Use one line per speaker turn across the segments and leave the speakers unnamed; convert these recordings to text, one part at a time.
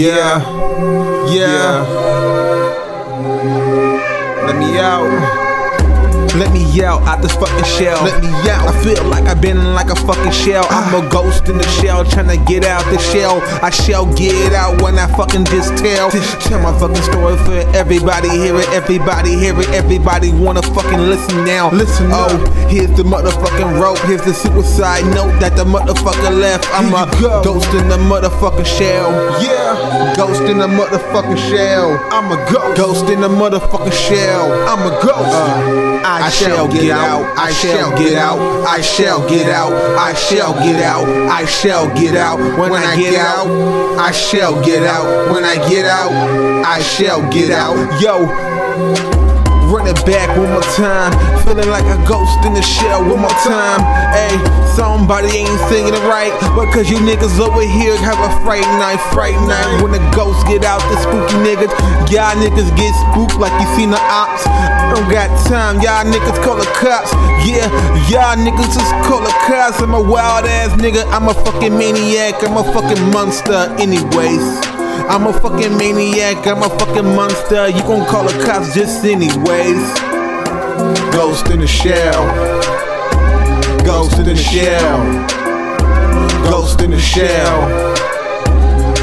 Yeah, yeah, yeah. Let me out. Let me yell out this fucking shell.
Let me yell.
I feel like I've been in like a fucking shell. I'm a ghost in the shell, trying to get out the shell. I shall get out when I fucking just tell. Tell my fucking story for everybody hear it. Everybody hear it. Everybody wanna fucking listen now.
Listen
Oh,
now.
here's the motherfucking rope. Here's the suicide note that the motherfucker left. I'm a
go.
ghost in the motherfucking shell.
Yeah,
Ghost in the motherfucking shell.
I'm a ghost.
Ghost in the motherfucking shell.
I'm a ghost.
Uh, I, shall get out. I shall get out. I shall get out. I shall get out. I shall get out. When I get out, I shall get out. When I get out, I shall get out. Yo. Run it back one more time. Feeling like a ghost in the shell one more time. Hey, somebody ain't singing it right. But Because you niggas over here have a fright night, fright night. When the ghosts get out, the spooky niggas. Y'all niggas get spooked like you seen the ops. I don't got time, y'all niggas call the cops. Yeah, y'all niggas just call the cops. I'm a wild ass nigga, I'm a fucking maniac, I'm a fucking monster, anyways. I'm a fucking maniac, I'm a fucking monster. You gon' call the cops just anyways. Ghost in the shell. Ghost in the shell. Ghost in the shell.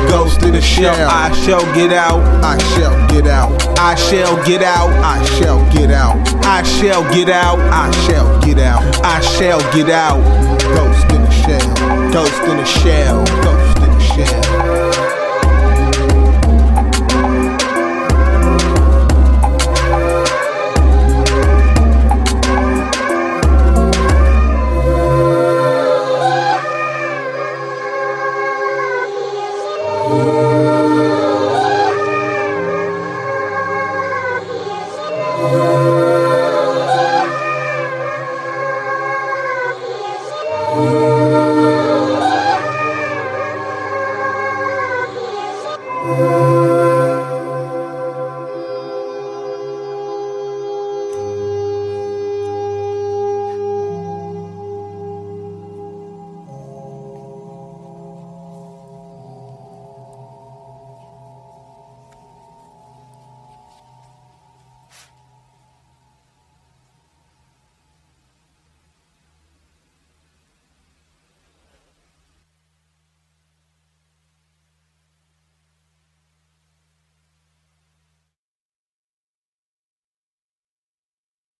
Ghost in the shell. I shall get out.
I shall get out.
I shall get out.
I shall get out.
I shall get out.
I shall get out.
I shall get out.
Ghost in the shell.
Ghost in the shell.